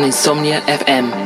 on Insomnia FM.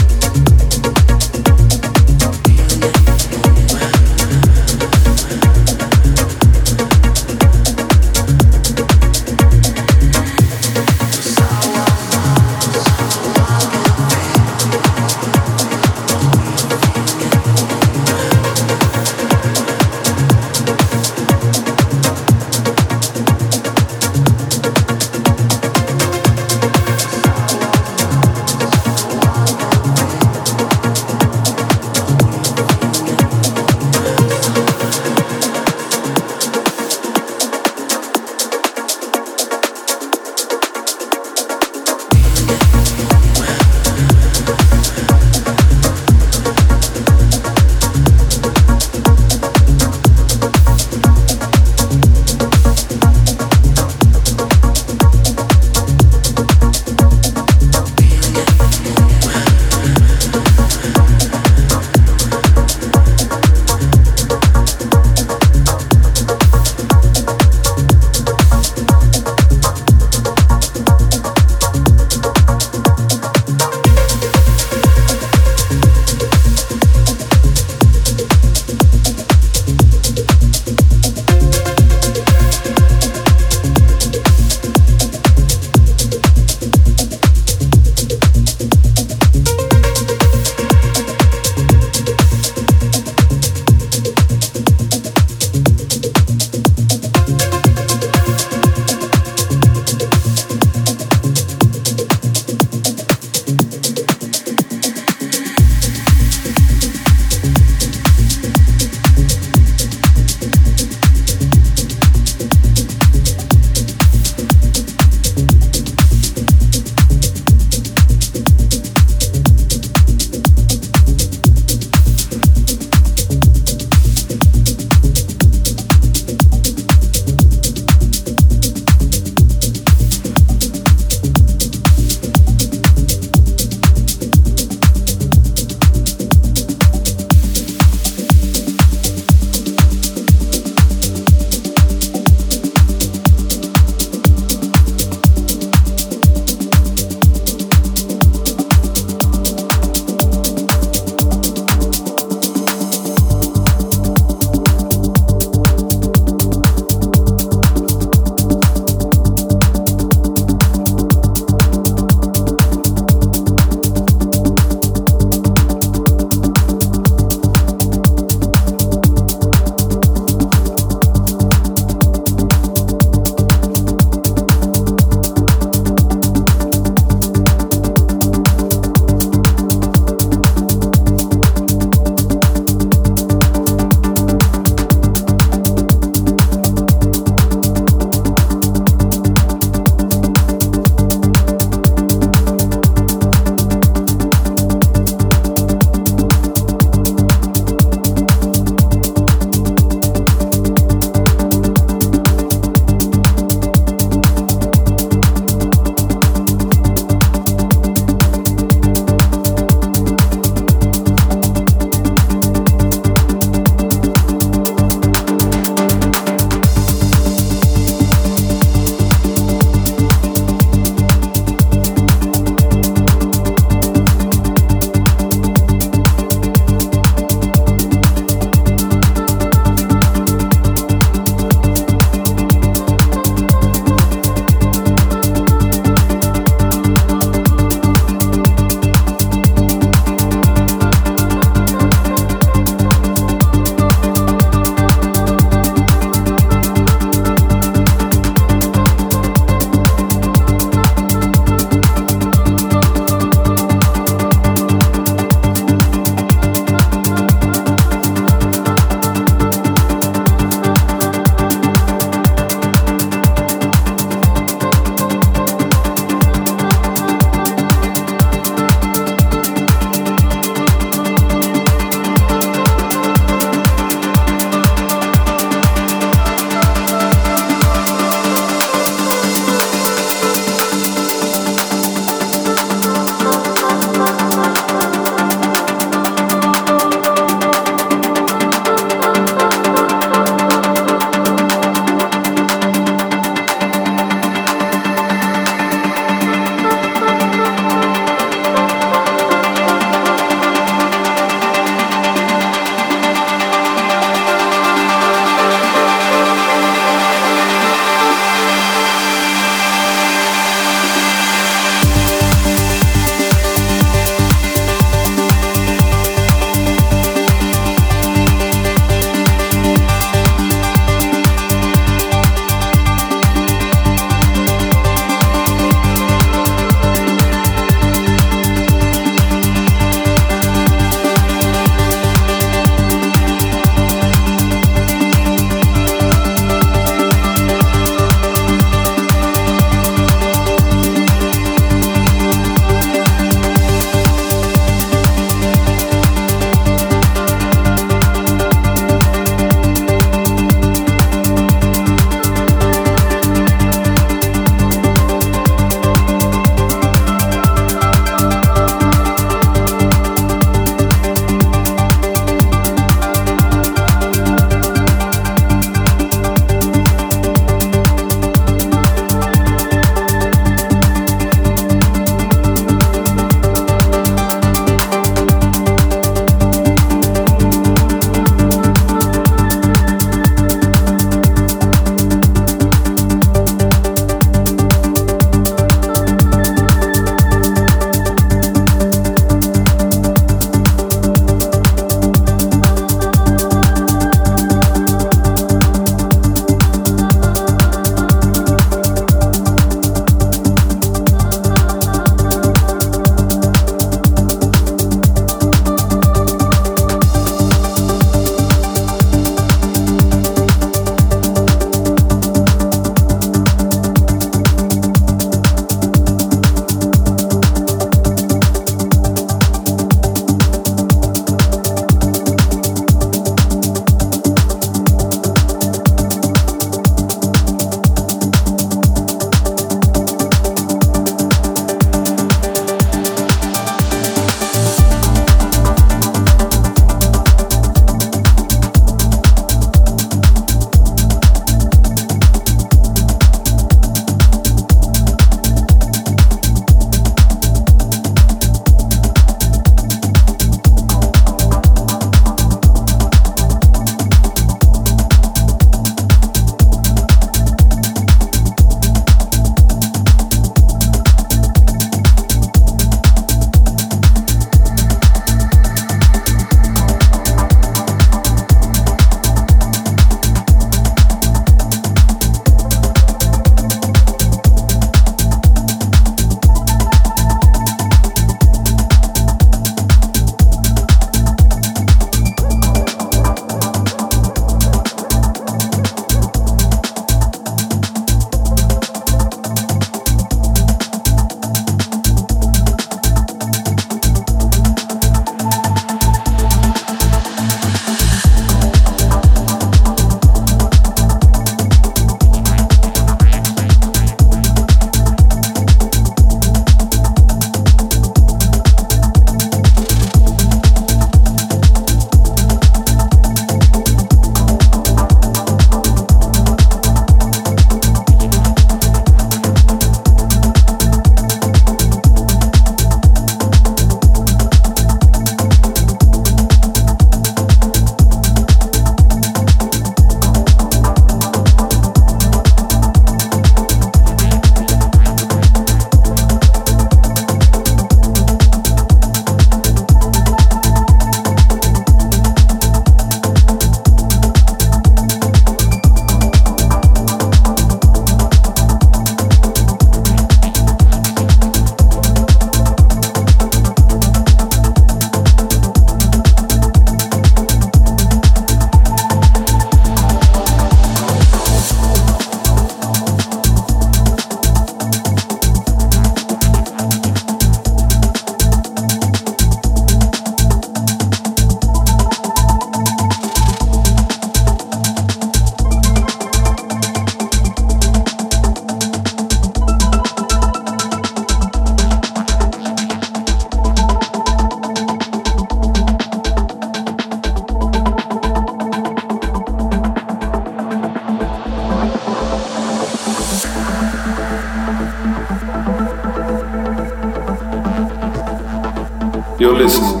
Listening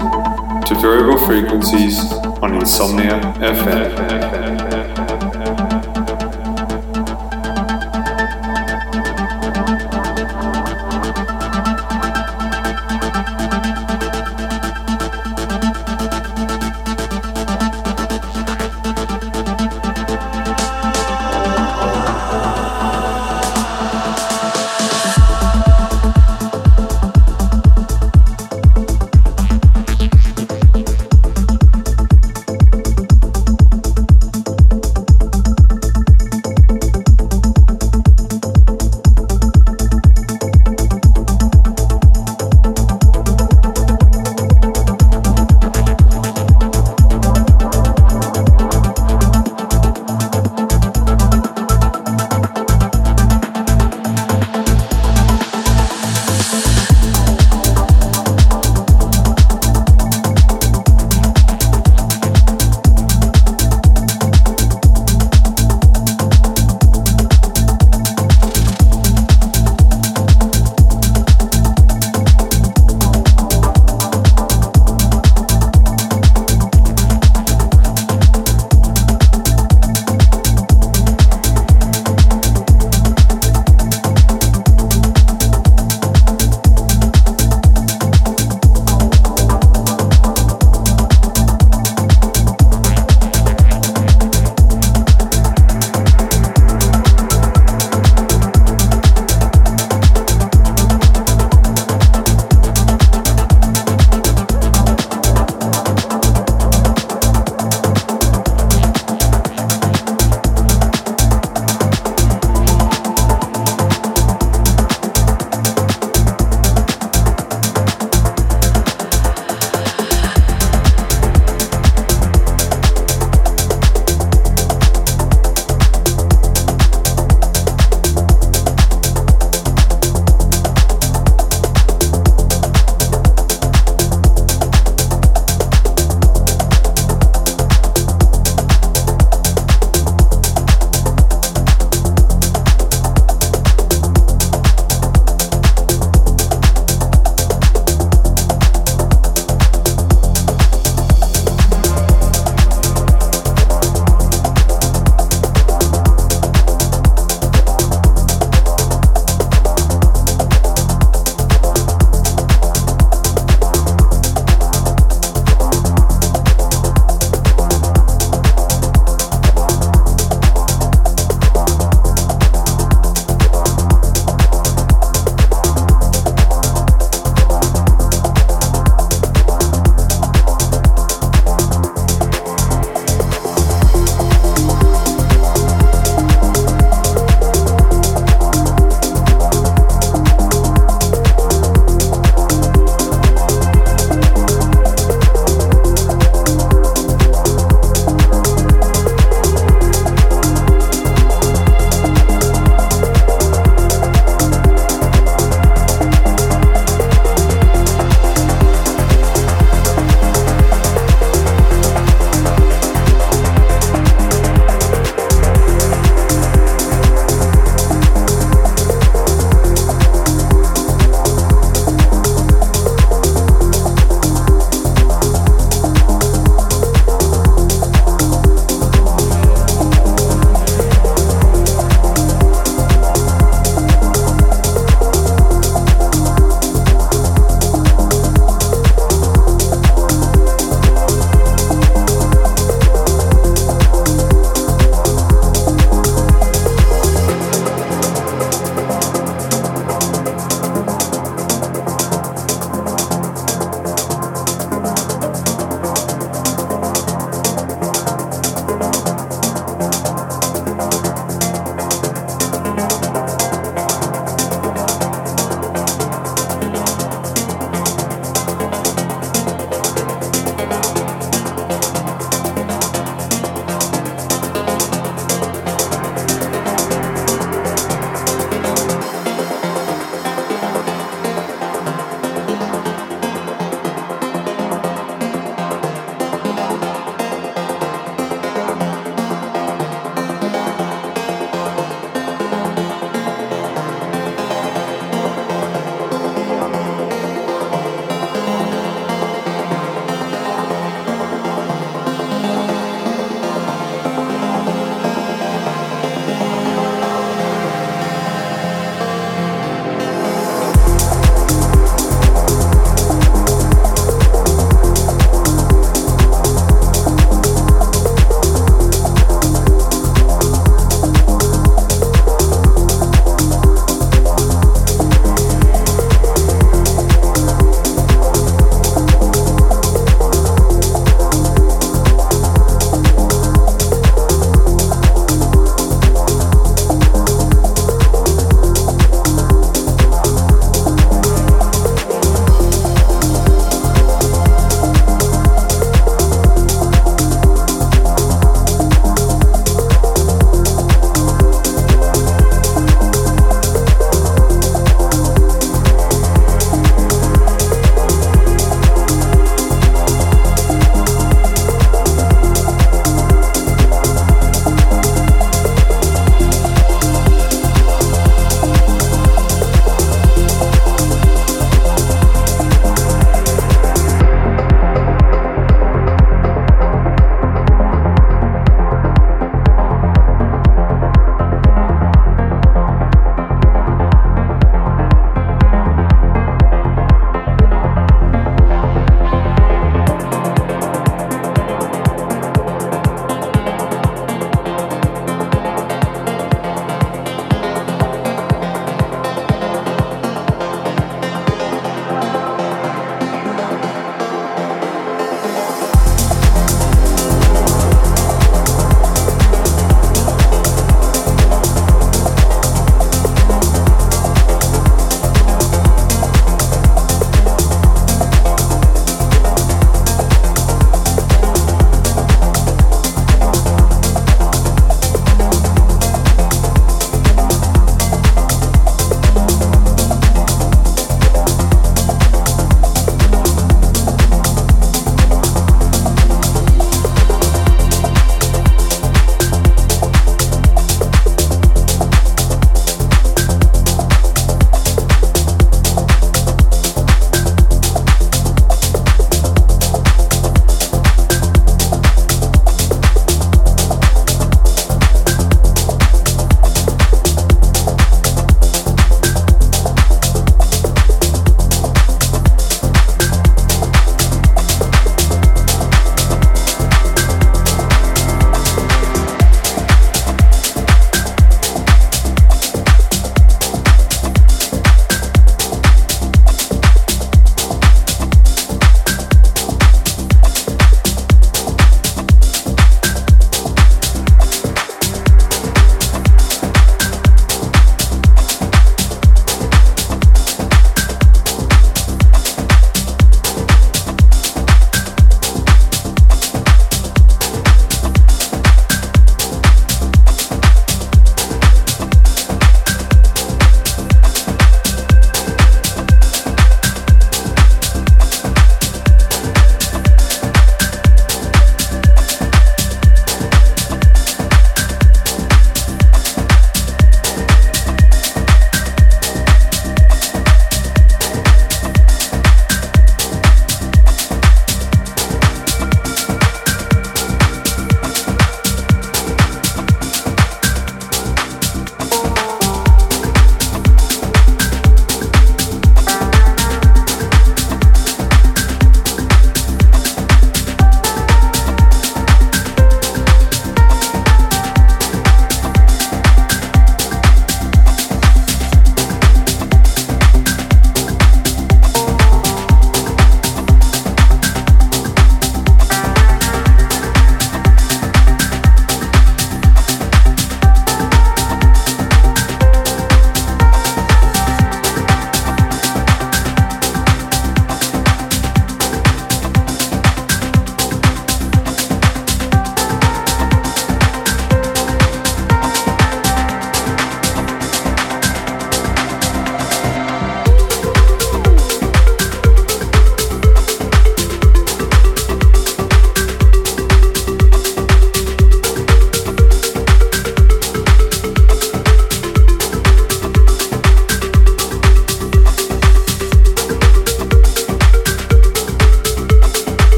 to Variable Frequencies on Insomnia FM.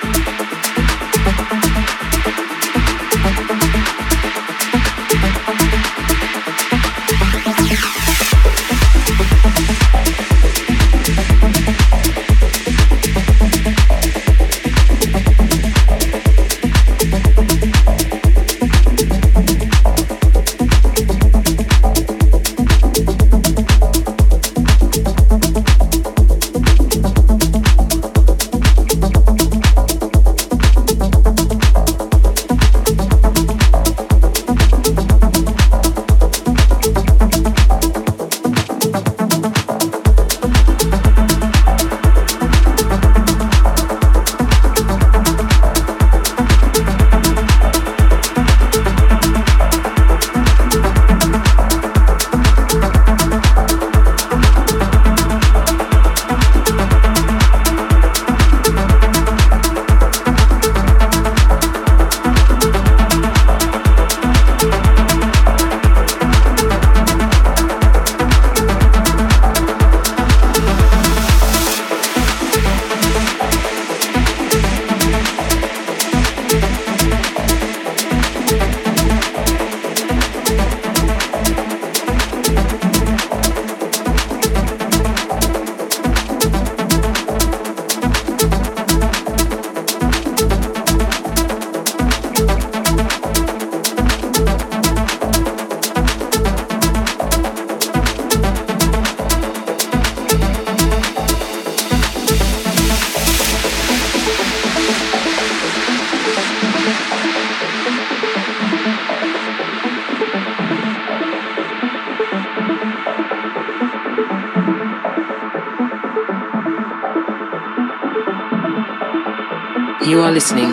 Mm-hmm.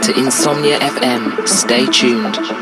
To Insomnia FM. Stay tuned.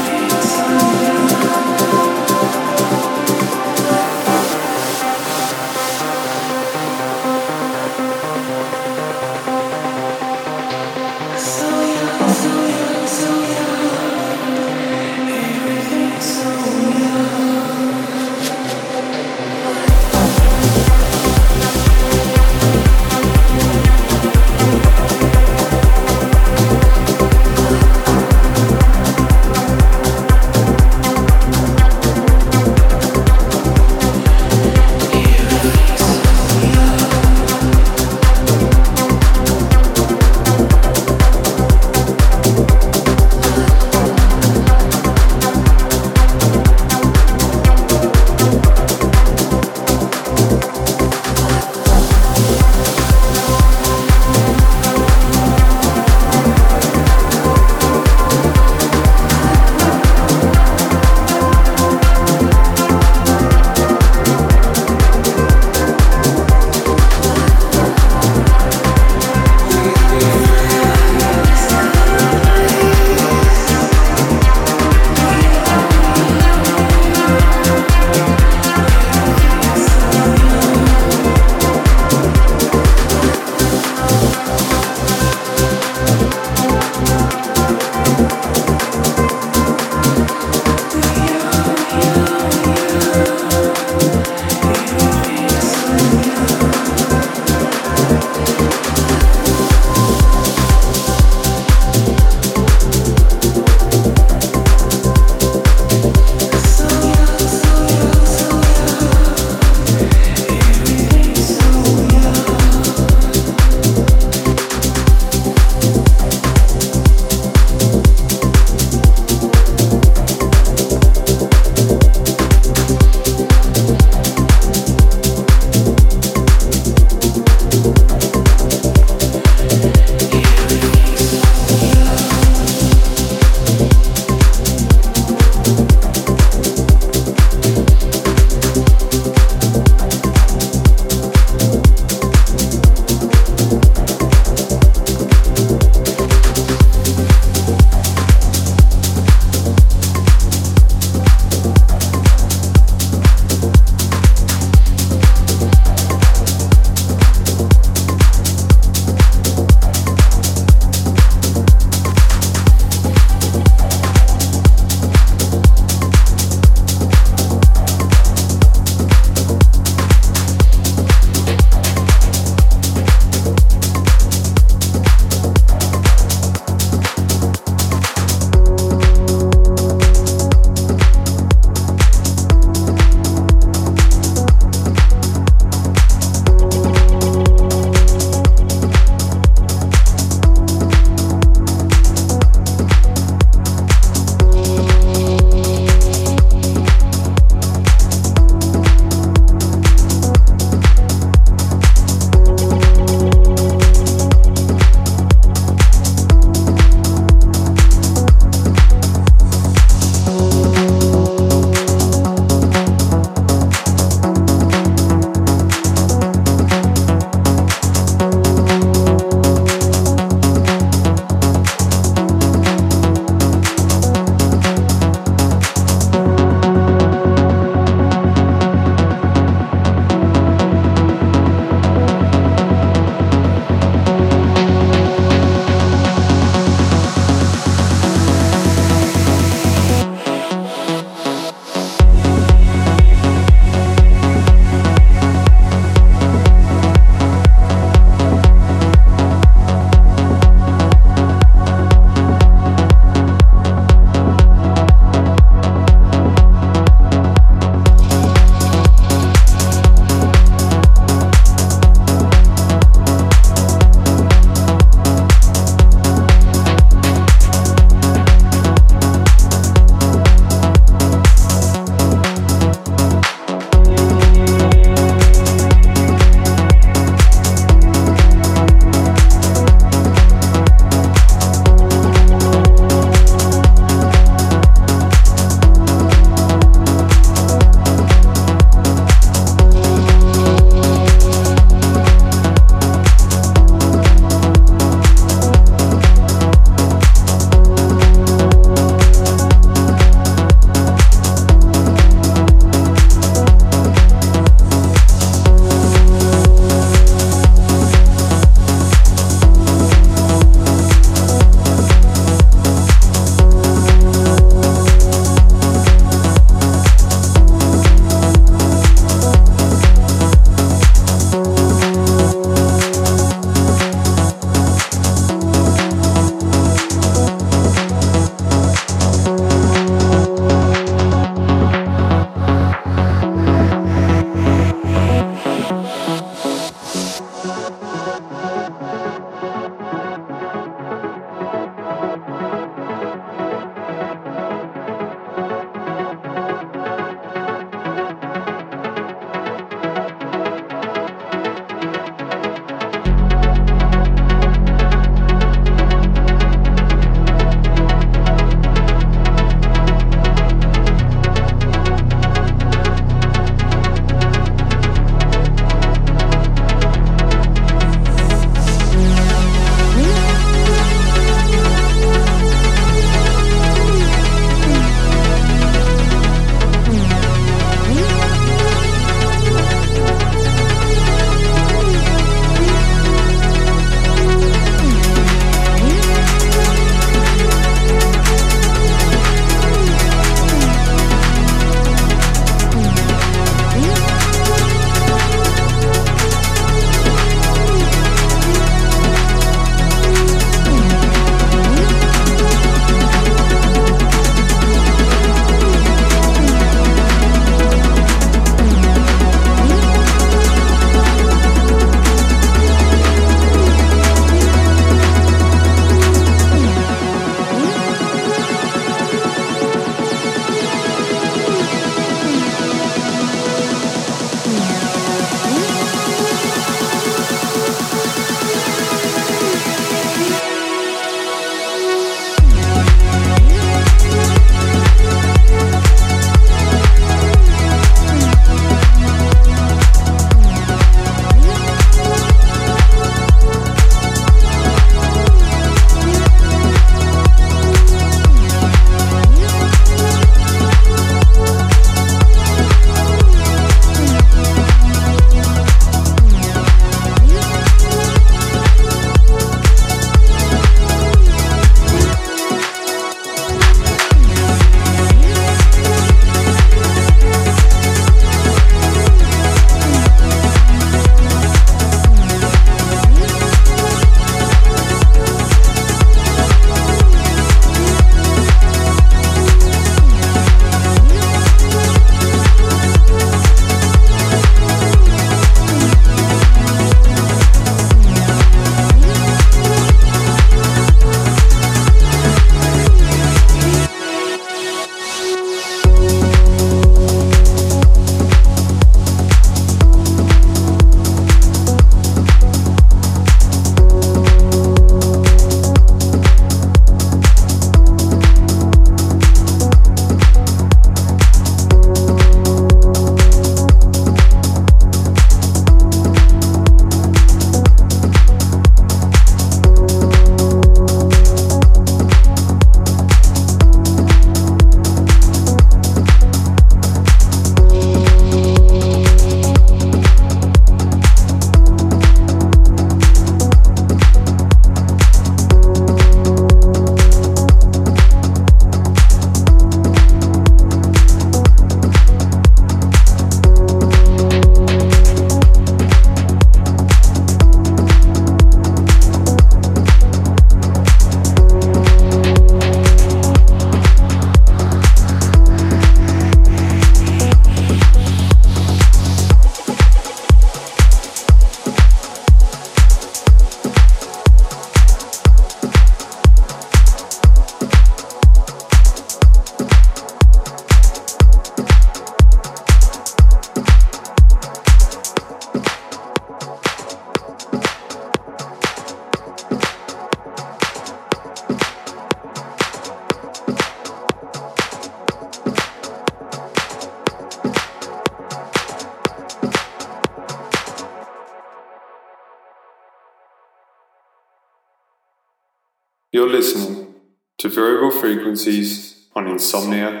Listening to Variable Frequencies on Insomnia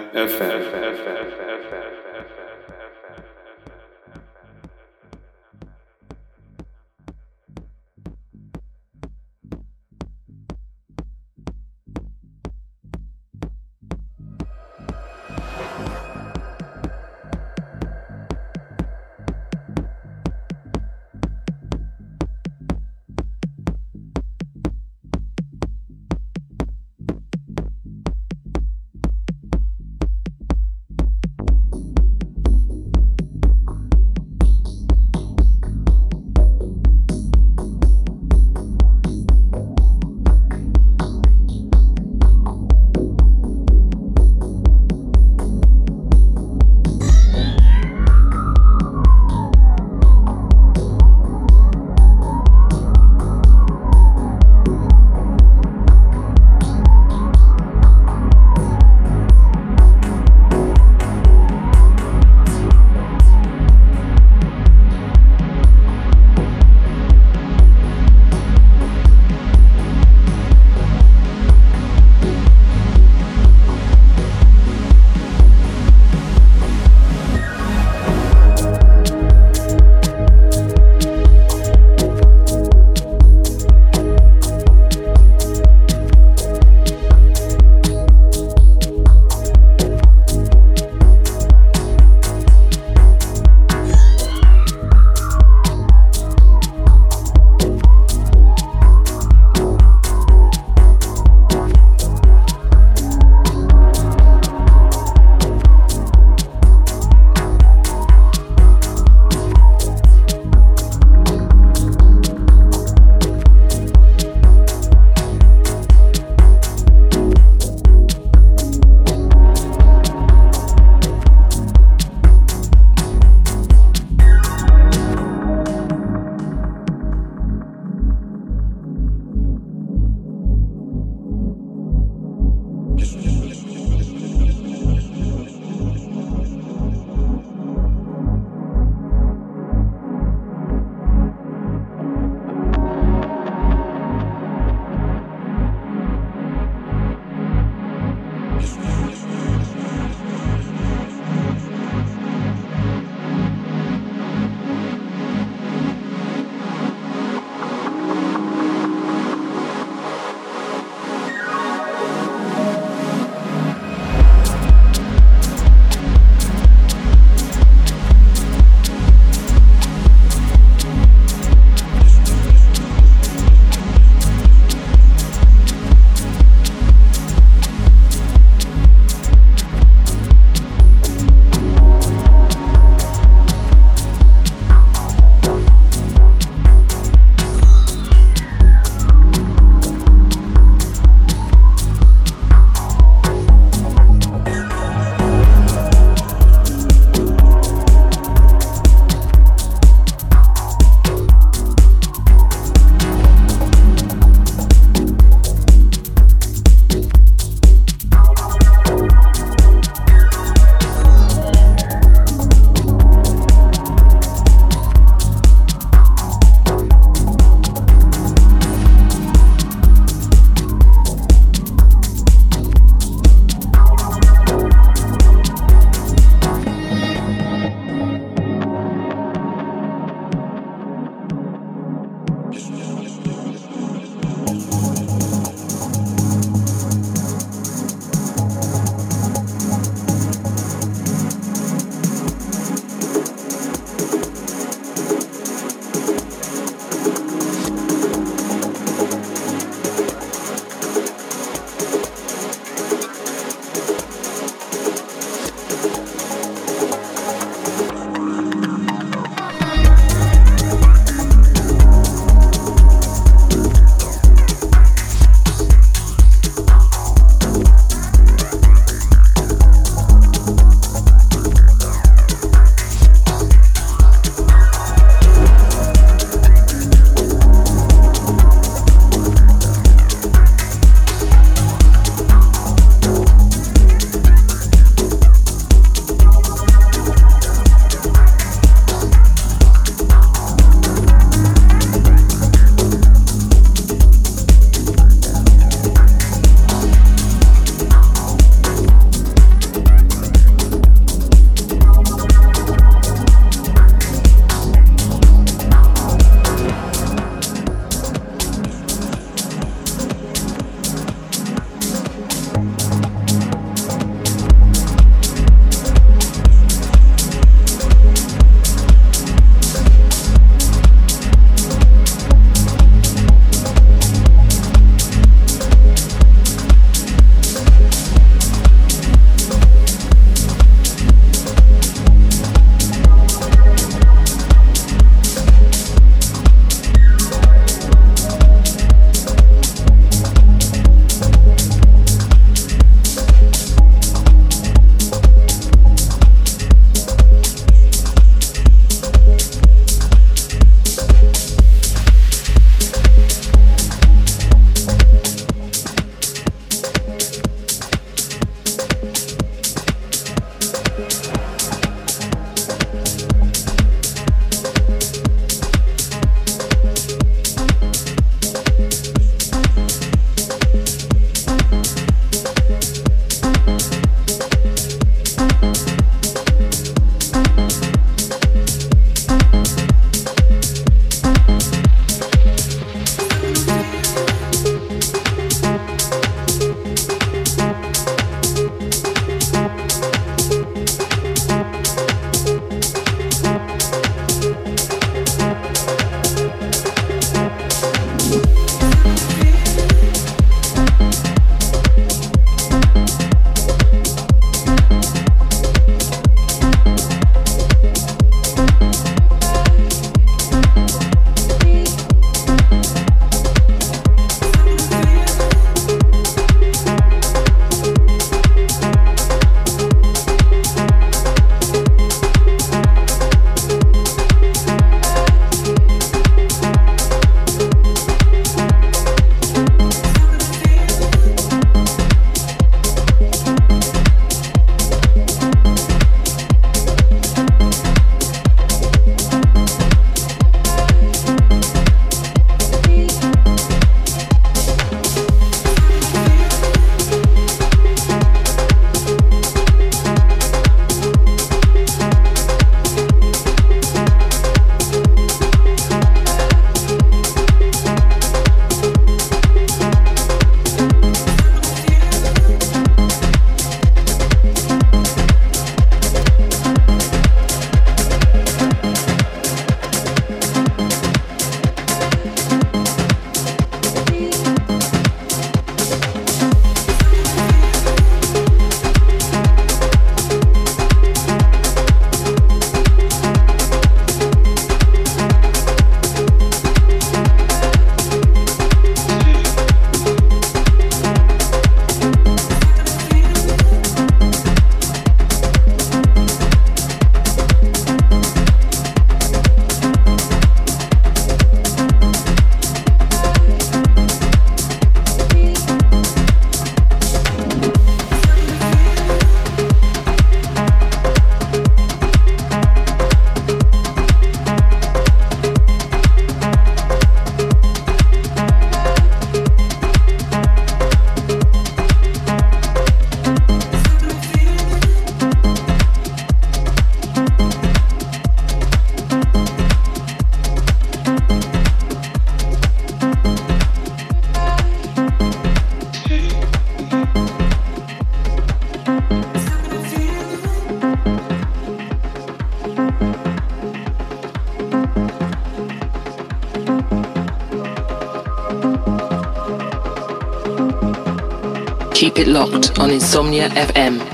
on Insomnia FM.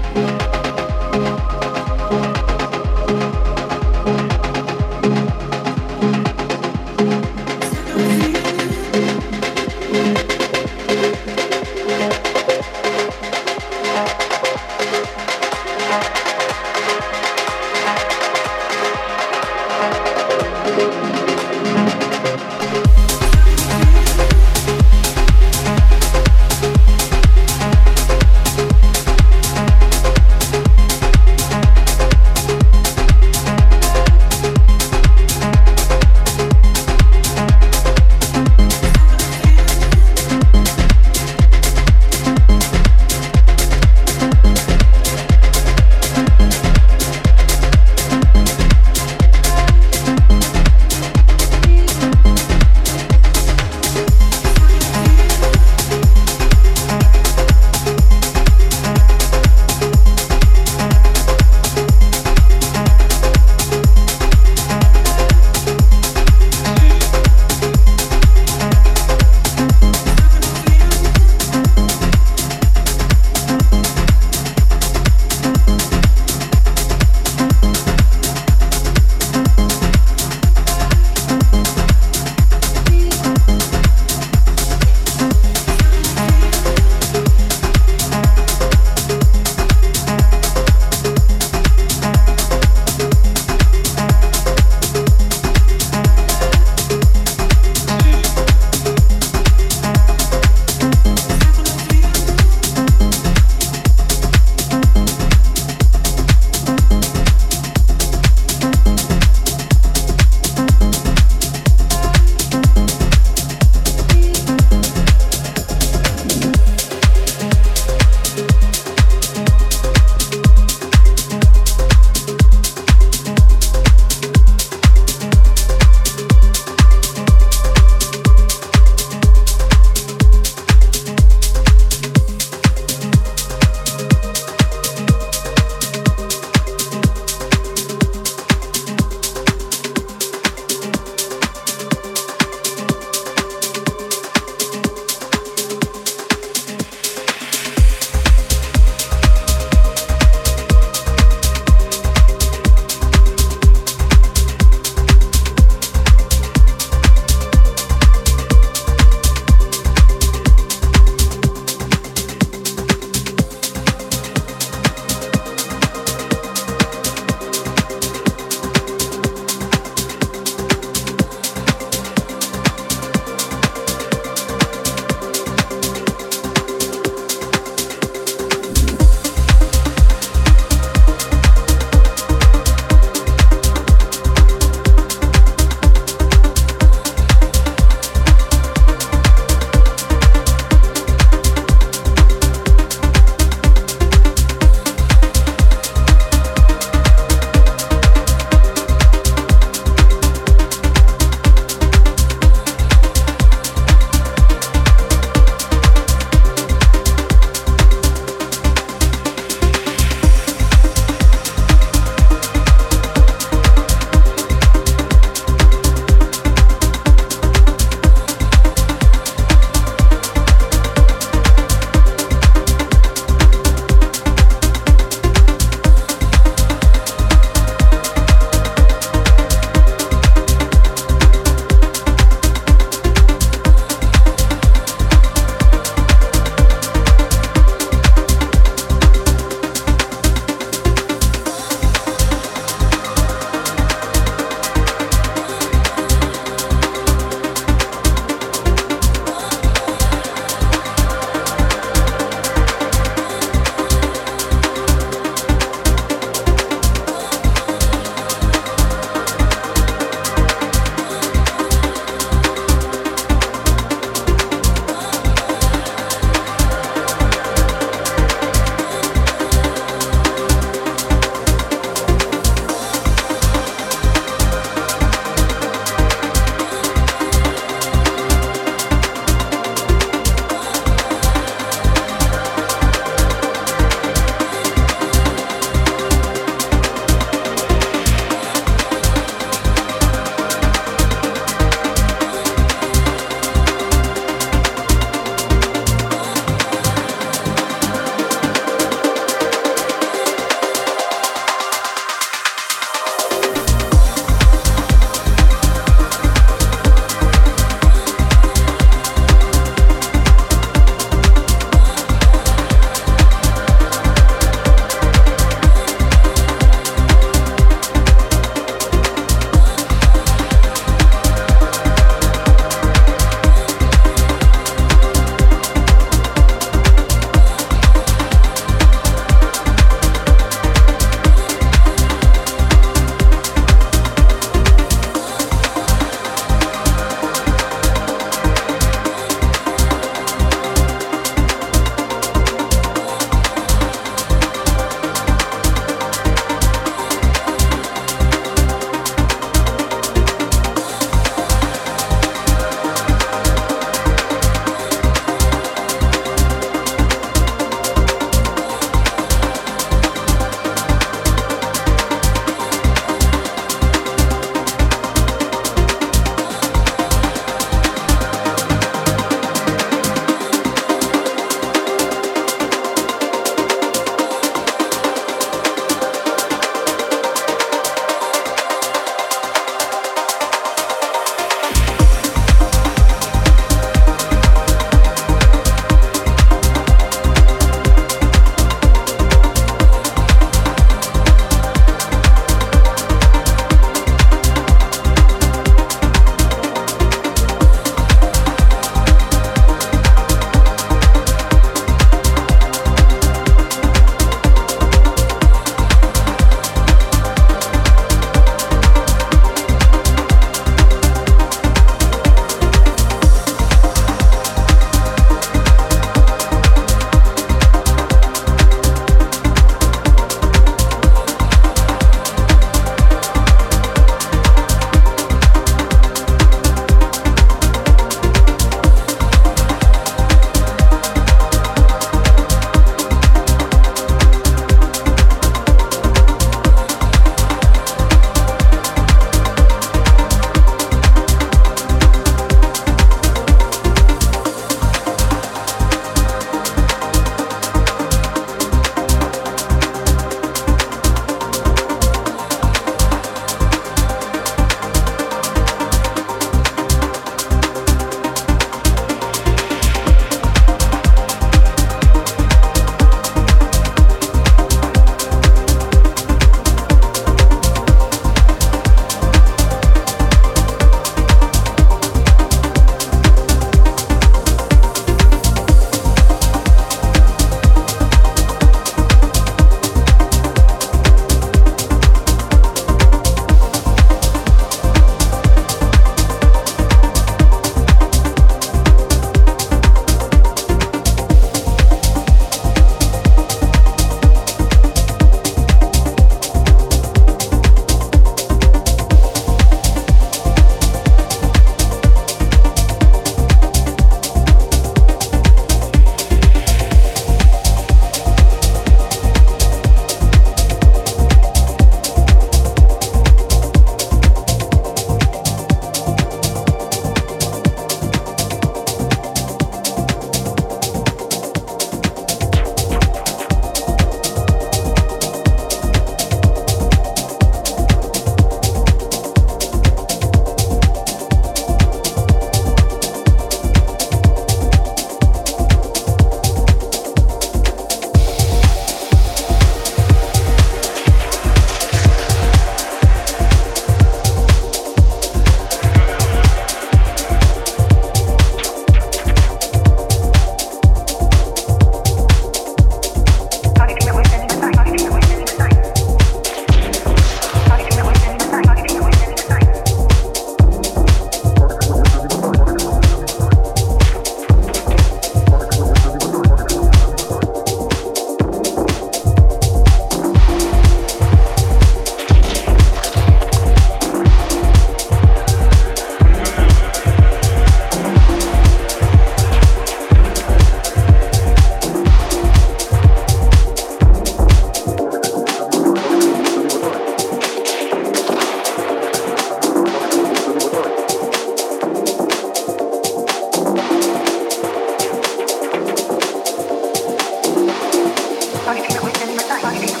i'm gonna fighting within the night.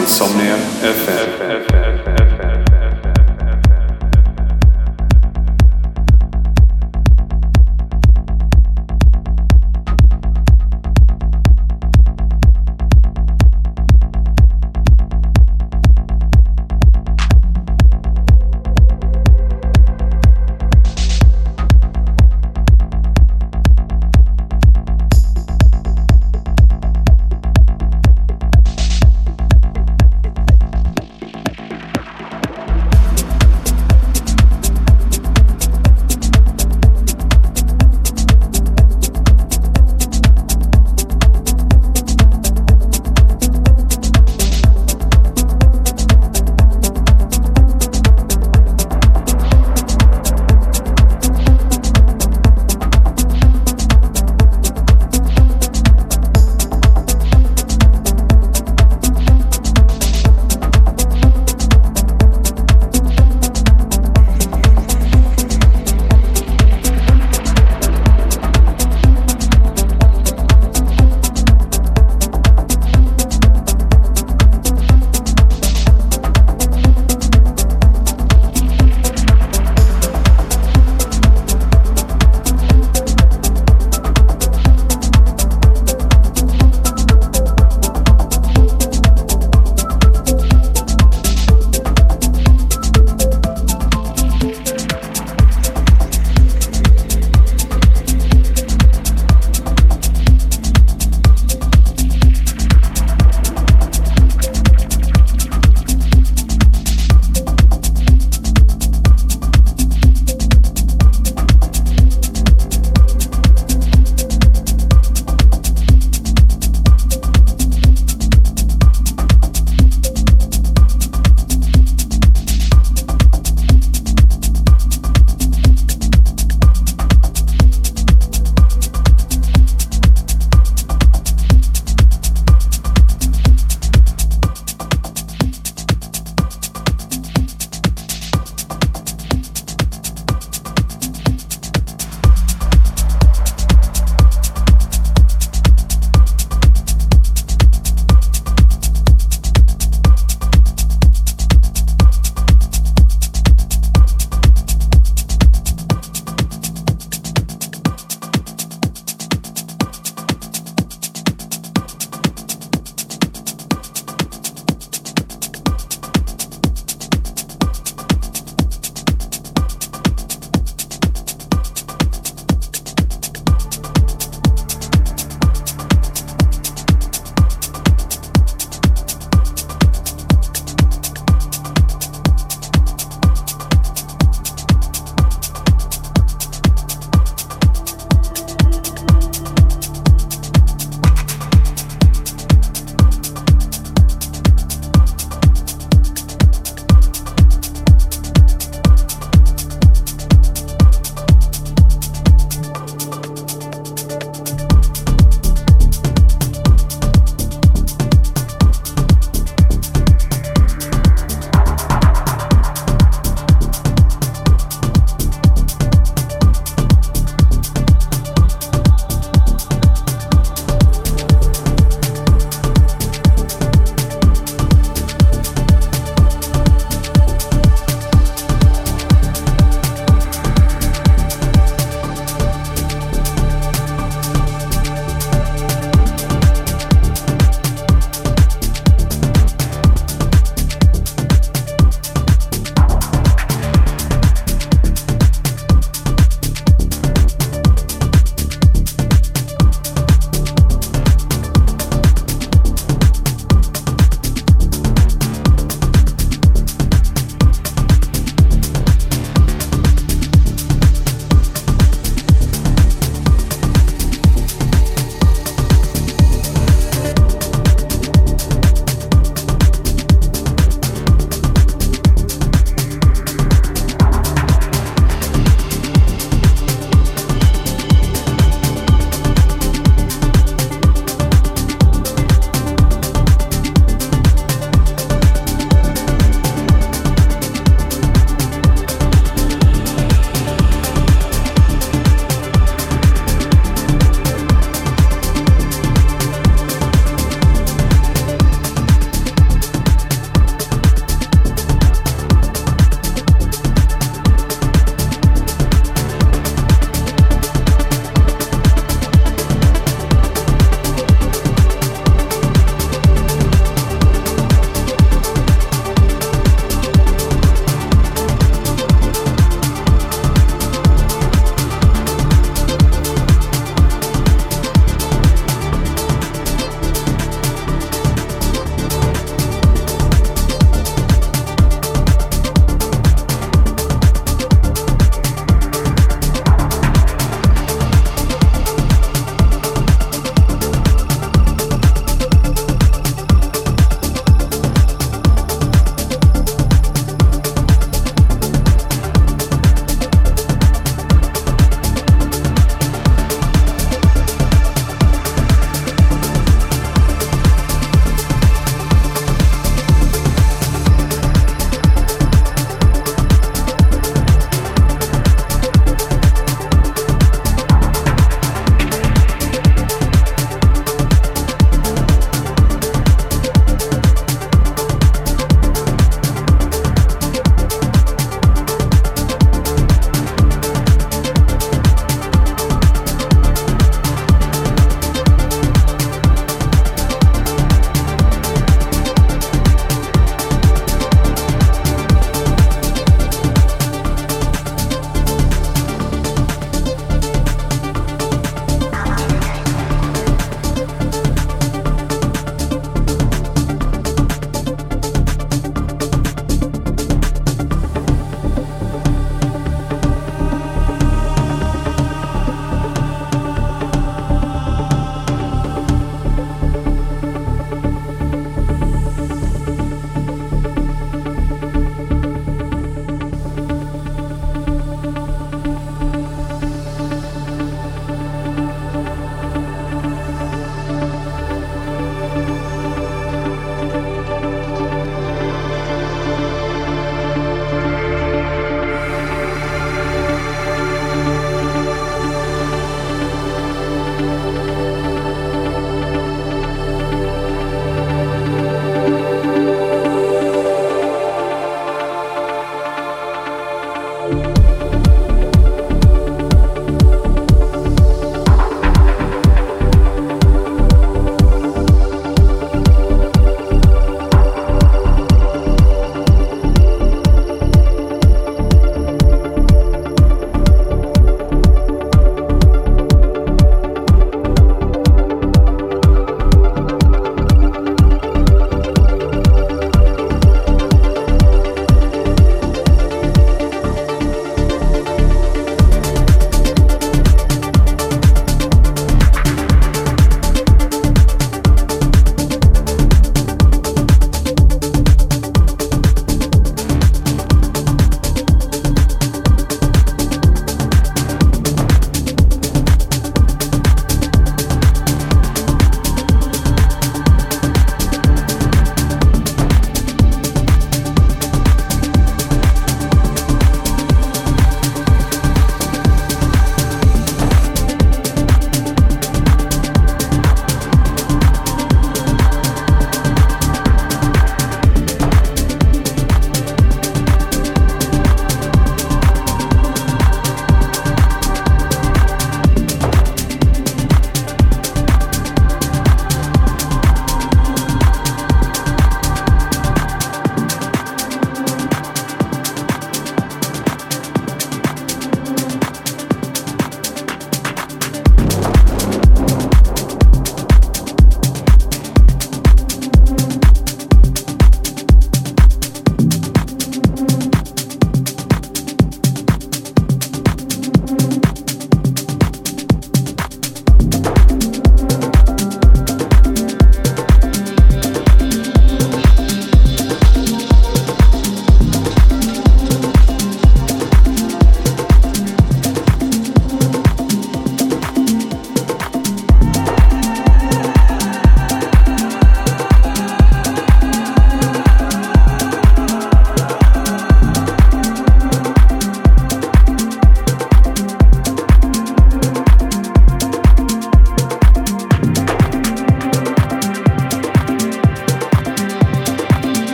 Insomnia FM.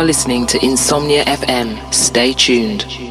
Are listening to Insomnia FM. Stay tuned.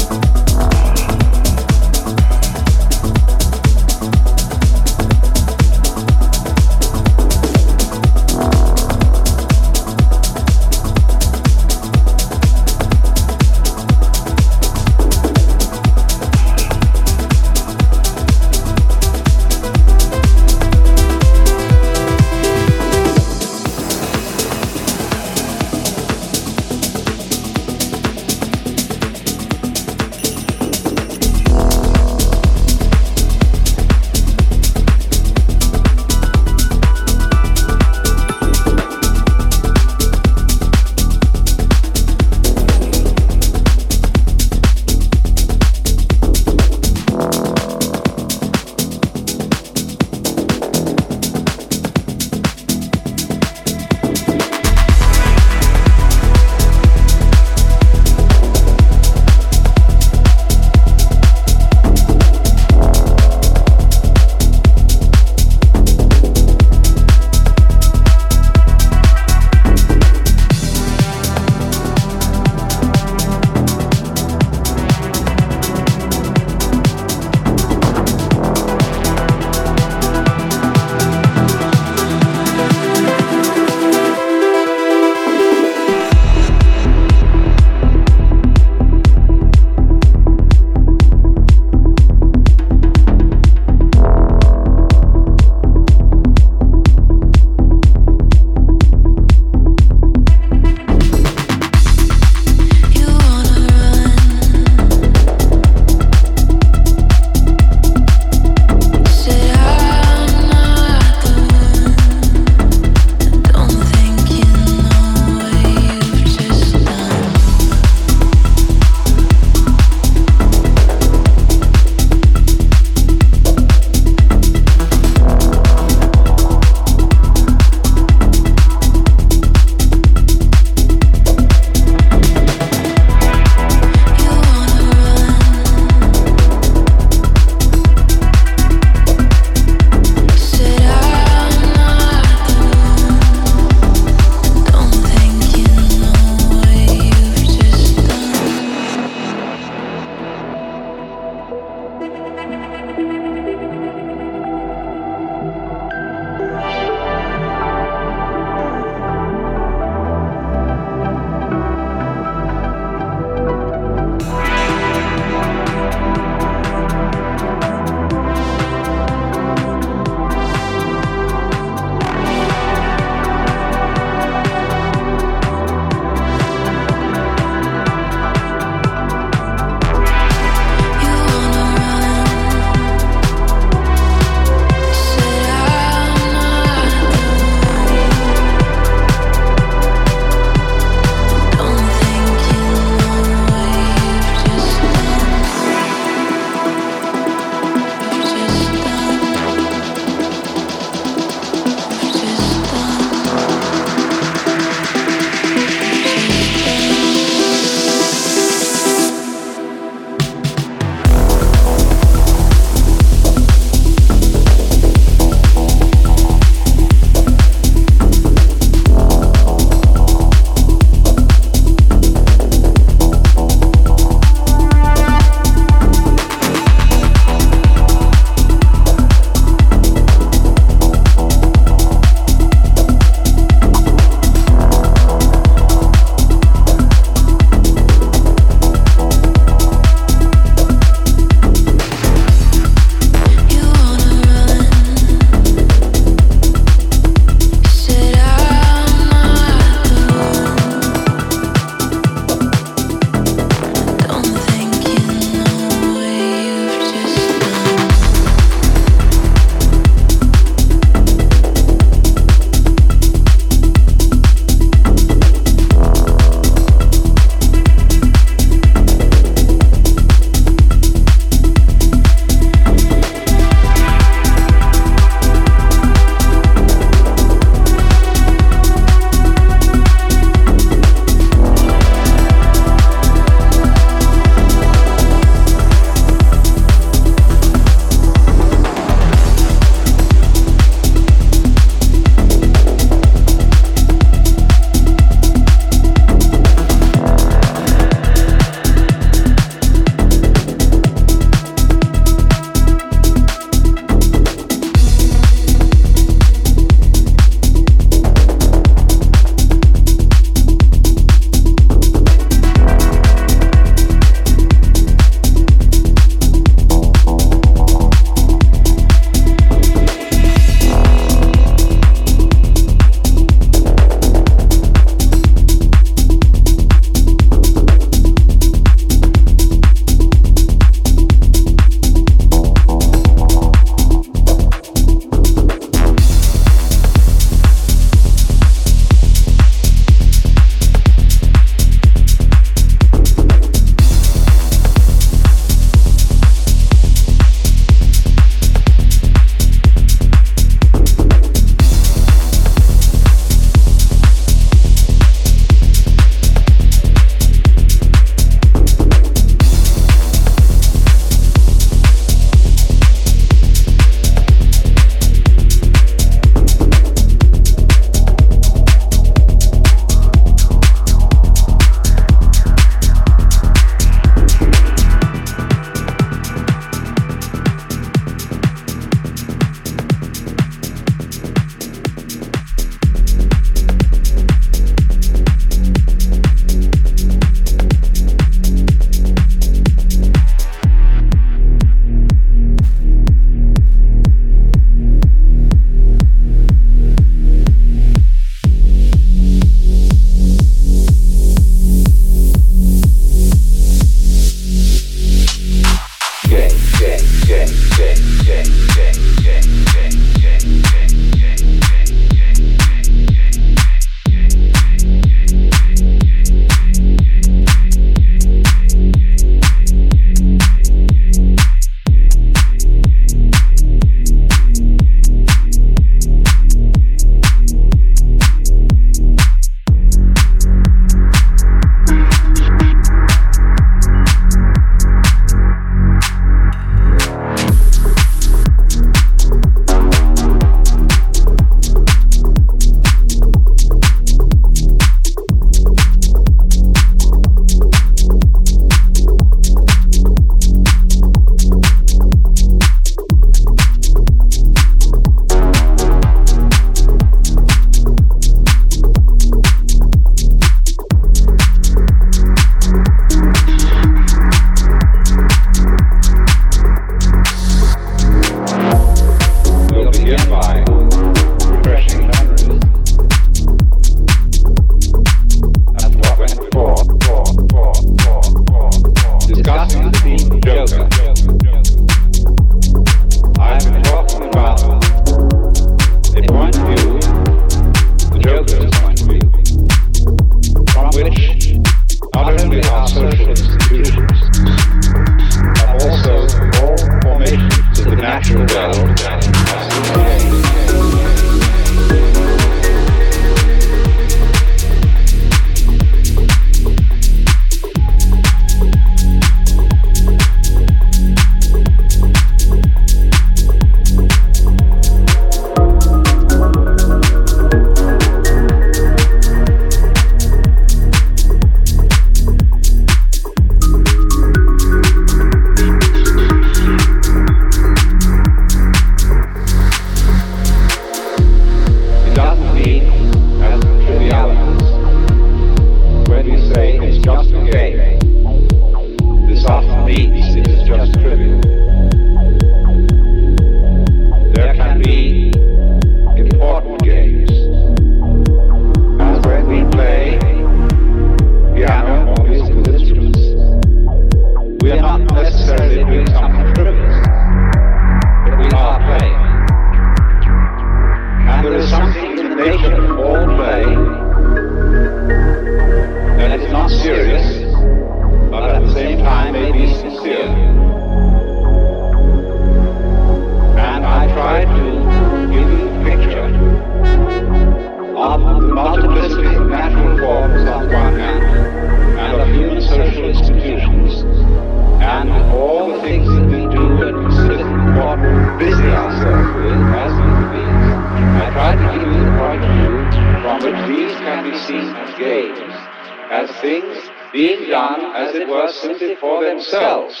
as things being done as it were simply for themselves,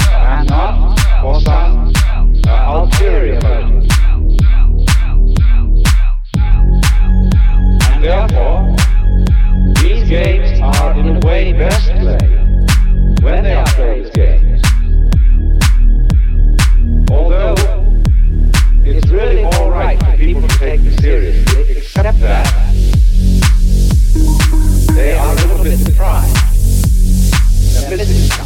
and not for some uh, ulterior motive. And therefore, these games are in a way best played when they are played as games. Although it's really all right for people to take this seriously, except that they are a little bit surprised. They're missing